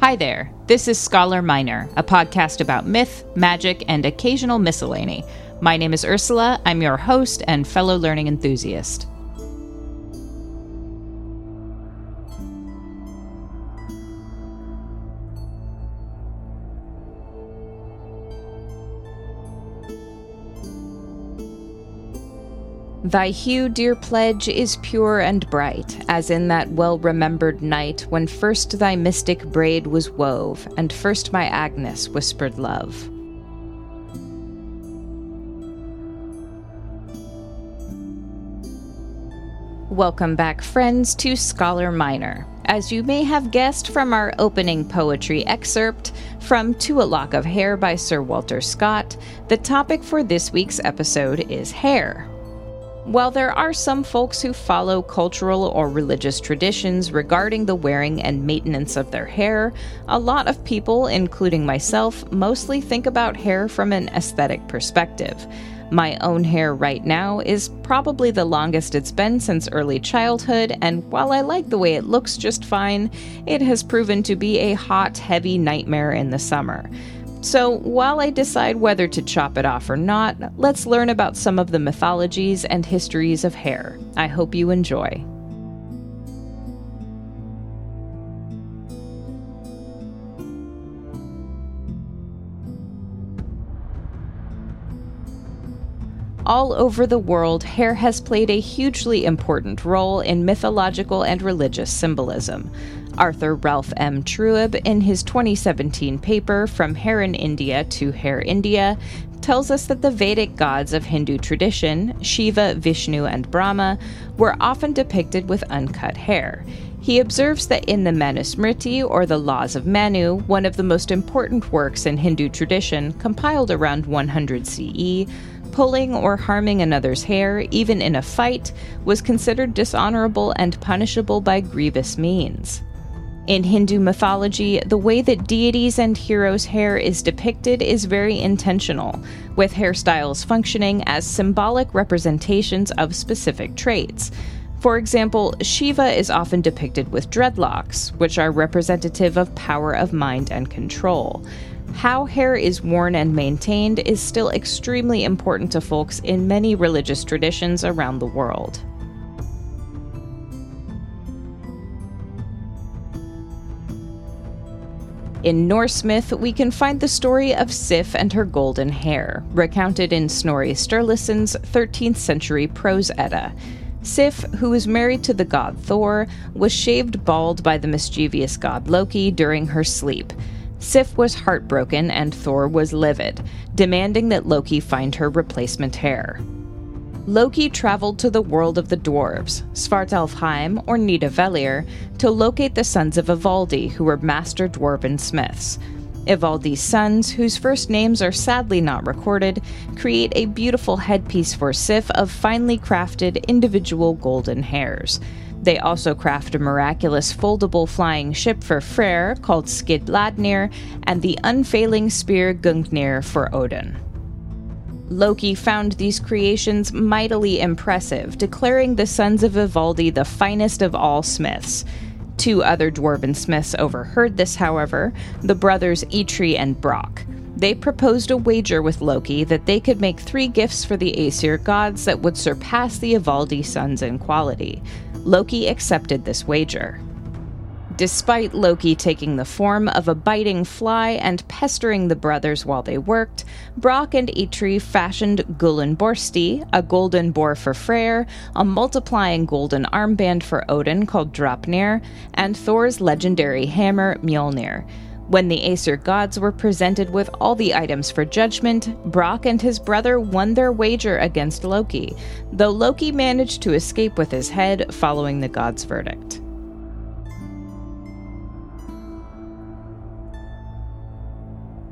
Hi there, this is Scholar Minor, a podcast about myth, magic, and occasional miscellany. My name is Ursula, I'm your host and fellow learning enthusiast. Thy hue, dear pledge, is pure and bright, as in that well remembered night when first thy mystic braid was wove, and first my Agnes whispered love. Welcome back, friends, to Scholar Minor. As you may have guessed from our opening poetry excerpt from To a Lock of Hair by Sir Walter Scott, the topic for this week's episode is hair. While there are some folks who follow cultural or religious traditions regarding the wearing and maintenance of their hair, a lot of people, including myself, mostly think about hair from an aesthetic perspective. My own hair right now is probably the longest it's been since early childhood, and while I like the way it looks just fine, it has proven to be a hot, heavy nightmare in the summer. So, while I decide whether to chop it off or not, let's learn about some of the mythologies and histories of hair. I hope you enjoy. all over the world, hair has played a hugely important role in mythological and religious symbolism. Arthur Ralph M. Trueb, in his 2017 paper From Hair in India to Hair India, tells us that the Vedic gods of Hindu tradition, Shiva, Vishnu, and Brahma, were often depicted with uncut hair. He observes that in the Manusmriti, or the Laws of Manu, one of the most important works in Hindu tradition, compiled around 100 CE, pulling or harming another's hair, even in a fight, was considered dishonorable and punishable by grievous means. In Hindu mythology, the way that deities and heroes' hair is depicted is very intentional, with hairstyles functioning as symbolic representations of specific traits. For example, Shiva is often depicted with dreadlocks, which are representative of power of mind and control. How hair is worn and maintained is still extremely important to folks in many religious traditions around the world. In Norse myth, we can find the story of Sif and her golden hair, recounted in Snorri Sturluson's 13th century prose Edda. Sif, who was married to the god Thor, was shaved bald by the mischievous god Loki during her sleep. Sif was heartbroken and Thor was livid, demanding that Loki find her replacement hair. Loki traveled to the world of the dwarves, Svartalfheim or Nidavellir, to locate the sons of Ivaldi, who were master dwarven smiths. Ivaldi's sons, whose first names are sadly not recorded, create a beautiful headpiece for Sif of finely crafted individual golden hairs. They also craft a miraculous foldable flying ship for Freyr called Skidbladnir and the unfailing spear Gungnir for Odin. Loki found these creations mightily impressive, declaring the sons of Ivaldi the finest of all smiths. Two other dwarven smiths overheard this, however, the brothers Eitri and Brock. They proposed a wager with Loki that they could make three gifts for the Aesir gods that would surpass the Ivaldi sons in quality. Loki accepted this wager. Despite Loki taking the form of a biting fly and pestering the brothers while they worked, Brock and Eitri fashioned Gullinborsti, a golden boar for Freyr, a multiplying golden armband for Odin called Draupnir, and Thor's legendary hammer Mjolnir. When the Aesir gods were presented with all the items for judgment, Brock and his brother won their wager against Loki, though Loki managed to escape with his head following the gods' verdict.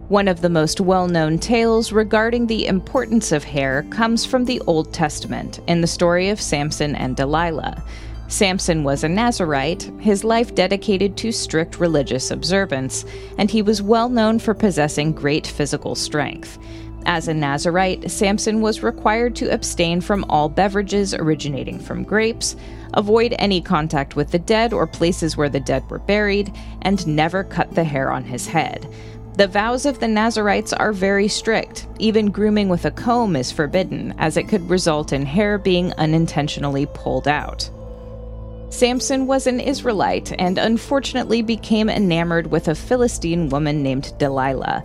One of the most well known tales regarding the importance of hair comes from the Old Testament in the story of Samson and Delilah. Samson was a Nazarite, his life dedicated to strict religious observance, and he was well known for possessing great physical strength. As a Nazarite, Samson was required to abstain from all beverages originating from grapes, avoid any contact with the dead or places where the dead were buried, and never cut the hair on his head. The vows of the Nazarites are very strict. Even grooming with a comb is forbidden, as it could result in hair being unintentionally pulled out. Samson was an Israelite and unfortunately became enamored with a Philistine woman named Delilah.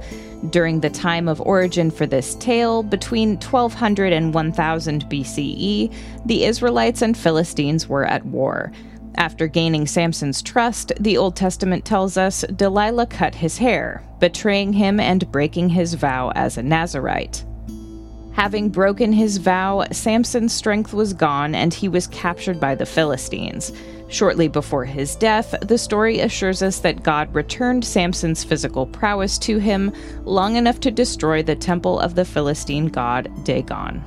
During the time of origin for this tale, between 1200 and 1000 BCE, the Israelites and Philistines were at war. After gaining Samson's trust, the Old Testament tells us Delilah cut his hair, betraying him and breaking his vow as a Nazarite. Having broken his vow, Samson's strength was gone and he was captured by the Philistines. Shortly before his death, the story assures us that God returned Samson's physical prowess to him long enough to destroy the temple of the Philistine god Dagon.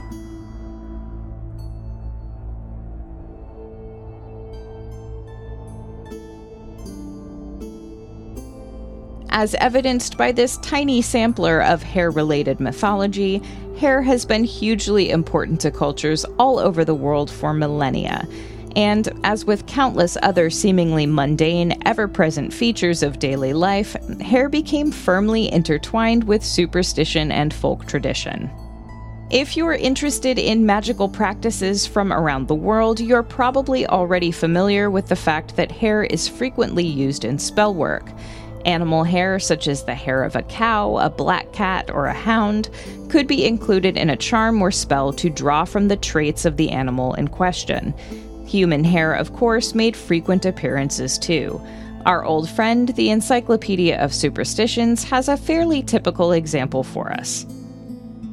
As evidenced by this tiny sampler of hair related mythology, hair has been hugely important to cultures all over the world for millennia. And as with countless other seemingly mundane, ever present features of daily life, hair became firmly intertwined with superstition and folk tradition. If you're interested in magical practices from around the world, you're probably already familiar with the fact that hair is frequently used in spell work. Animal hair, such as the hair of a cow, a black cat, or a hound, could be included in a charm or spell to draw from the traits of the animal in question. Human hair, of course, made frequent appearances too. Our old friend, the Encyclopedia of Superstitions, has a fairly typical example for us.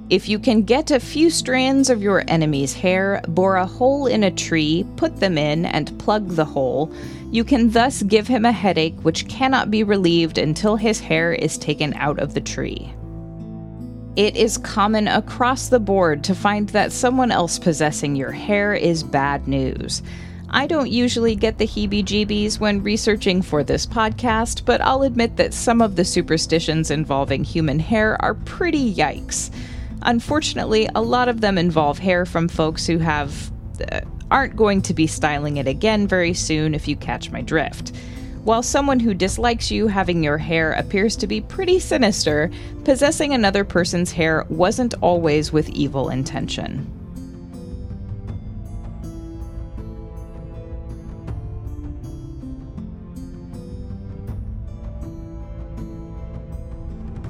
If you can get a few strands of your enemy's hair, bore a hole in a tree, put them in, and plug the hole, you can thus give him a headache which cannot be relieved until his hair is taken out of the tree. It is common across the board to find that someone else possessing your hair is bad news. I don't usually get the heebie jeebies when researching for this podcast, but I'll admit that some of the superstitions involving human hair are pretty yikes. Unfortunately, a lot of them involve hair from folks who have uh, aren't going to be styling it again very soon if you catch my drift. While someone who dislikes you having your hair appears to be pretty sinister, possessing another person's hair wasn't always with evil intention.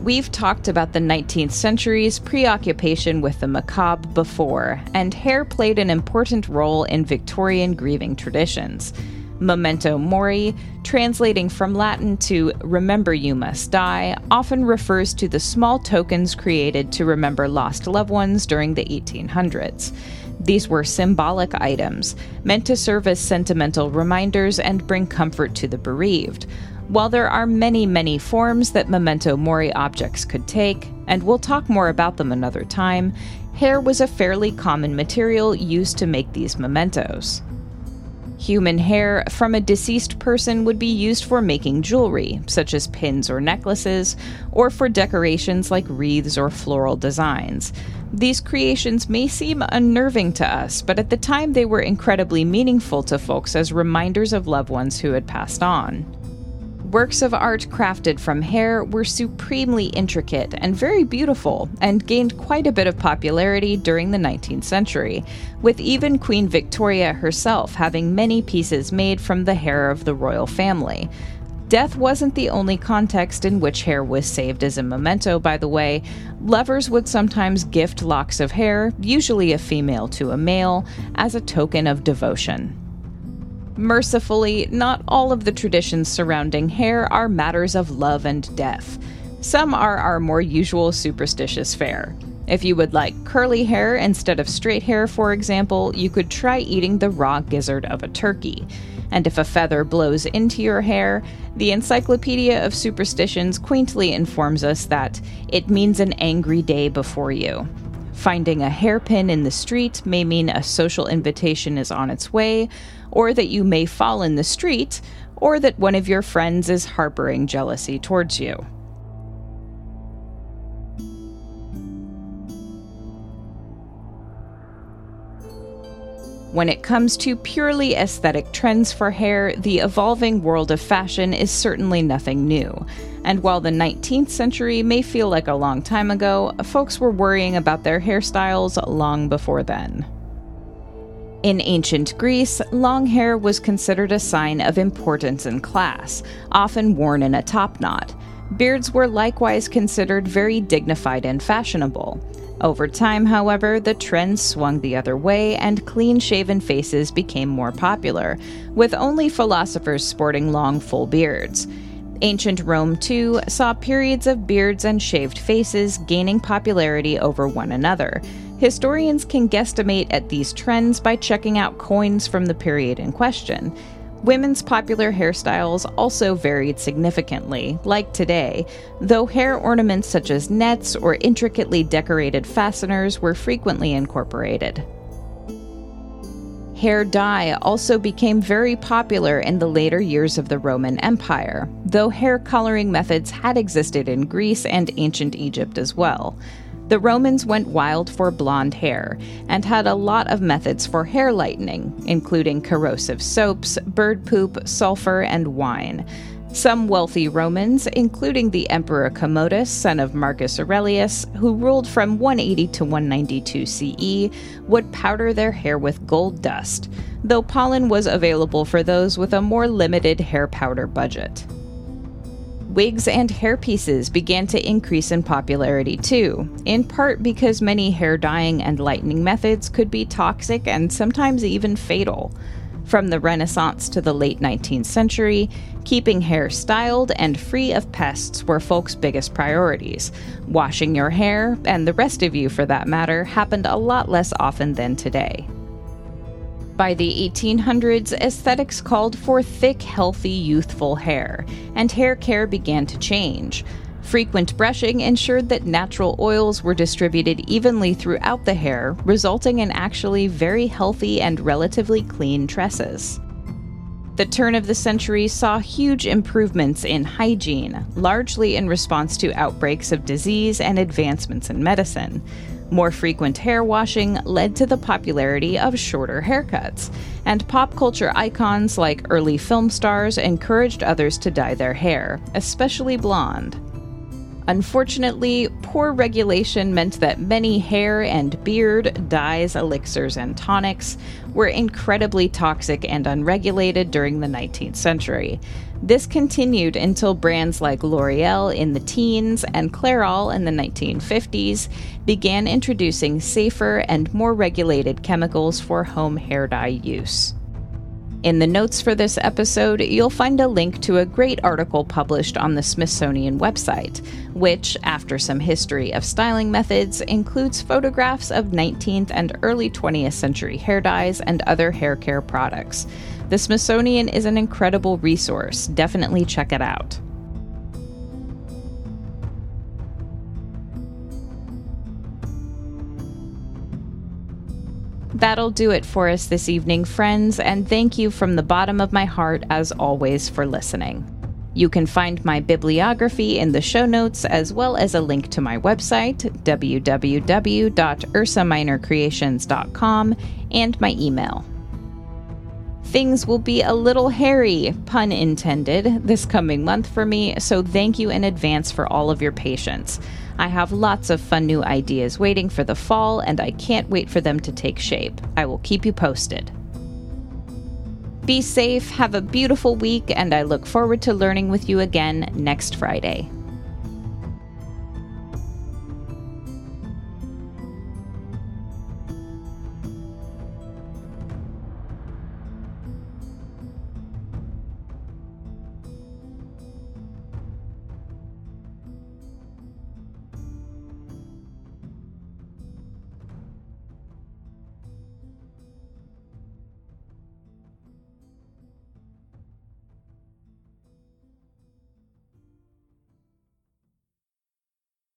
We've talked about the 19th century's preoccupation with the macabre before, and hair played an important role in Victorian grieving traditions. Memento mori, translating from Latin to remember you must die, often refers to the small tokens created to remember lost loved ones during the 1800s. These were symbolic items, meant to serve as sentimental reminders and bring comfort to the bereaved. While there are many, many forms that memento mori objects could take, and we'll talk more about them another time, hair was a fairly common material used to make these mementos. Human hair from a deceased person would be used for making jewelry, such as pins or necklaces, or for decorations like wreaths or floral designs. These creations may seem unnerving to us, but at the time they were incredibly meaningful to folks as reminders of loved ones who had passed on. Works of art crafted from hair were supremely intricate and very beautiful, and gained quite a bit of popularity during the 19th century, with even Queen Victoria herself having many pieces made from the hair of the royal family. Death wasn't the only context in which hair was saved as a memento, by the way. Lovers would sometimes gift locks of hair, usually a female to a male, as a token of devotion. Mercifully, not all of the traditions surrounding hair are matters of love and death. Some are our more usual superstitious fare. If you would like curly hair instead of straight hair, for example, you could try eating the raw gizzard of a turkey. And if a feather blows into your hair, the Encyclopedia of Superstitions quaintly informs us that it means an angry day before you. Finding a hairpin in the street may mean a social invitation is on its way, or that you may fall in the street, or that one of your friends is harboring jealousy towards you. When it comes to purely aesthetic trends for hair, the evolving world of fashion is certainly nothing new. And while the 19th century may feel like a long time ago, folks were worrying about their hairstyles long before then. In ancient Greece, long hair was considered a sign of importance and class, often worn in a top knot. Beards were likewise considered very dignified and fashionable. Over time, however, the trend swung the other way and clean shaven faces became more popular, with only philosophers sporting long, full beards. Ancient Rome, too, saw periods of beards and shaved faces gaining popularity over one another. Historians can guesstimate at these trends by checking out coins from the period in question. Women's popular hairstyles also varied significantly, like today, though hair ornaments such as nets or intricately decorated fasteners were frequently incorporated. Hair dye also became very popular in the later years of the Roman Empire, though hair coloring methods had existed in Greece and ancient Egypt as well. The Romans went wild for blonde hair and had a lot of methods for hair lightening, including corrosive soaps, bird poop, sulfur, and wine. Some wealthy Romans, including the Emperor Commodus, son of Marcus Aurelius, who ruled from 180 to 192 CE, would powder their hair with gold dust, though pollen was available for those with a more limited hair powder budget wigs and hairpieces began to increase in popularity too, in part because many hair dyeing and lightening methods could be toxic and sometimes even fatal. From the Renaissance to the late 19th century, keeping hair styled and free of pests were folks' biggest priorities. Washing your hair, and the rest of you for that matter, happened a lot less often than today. By the 1800s, aesthetics called for thick, healthy, youthful hair, and hair care began to change. Frequent brushing ensured that natural oils were distributed evenly throughout the hair, resulting in actually very healthy and relatively clean tresses. The turn of the century saw huge improvements in hygiene, largely in response to outbreaks of disease and advancements in medicine. More frequent hair washing led to the popularity of shorter haircuts, and pop culture icons like early film stars encouraged others to dye their hair, especially blonde. Unfortunately, poor regulation meant that many hair and beard dyes, elixirs, and tonics were incredibly toxic and unregulated during the 19th century. This continued until brands like L'Oreal in the teens and Clairol in the 1950s began introducing safer and more regulated chemicals for home hair dye use. In the notes for this episode, you'll find a link to a great article published on the Smithsonian website, which, after some history of styling methods, includes photographs of 19th and early 20th century hair dyes and other hair care products. The Smithsonian is an incredible resource. Definitely check it out. That'll do it for us this evening, friends, and thank you from the bottom of my heart, as always, for listening. You can find my bibliography in the show notes, as well as a link to my website, www.ursaminorcreations.com, and my email. Things will be a little hairy, pun intended, this coming month for me, so thank you in advance for all of your patience. I have lots of fun new ideas waiting for the fall, and I can't wait for them to take shape. I will keep you posted. Be safe, have a beautiful week, and I look forward to learning with you again next Friday.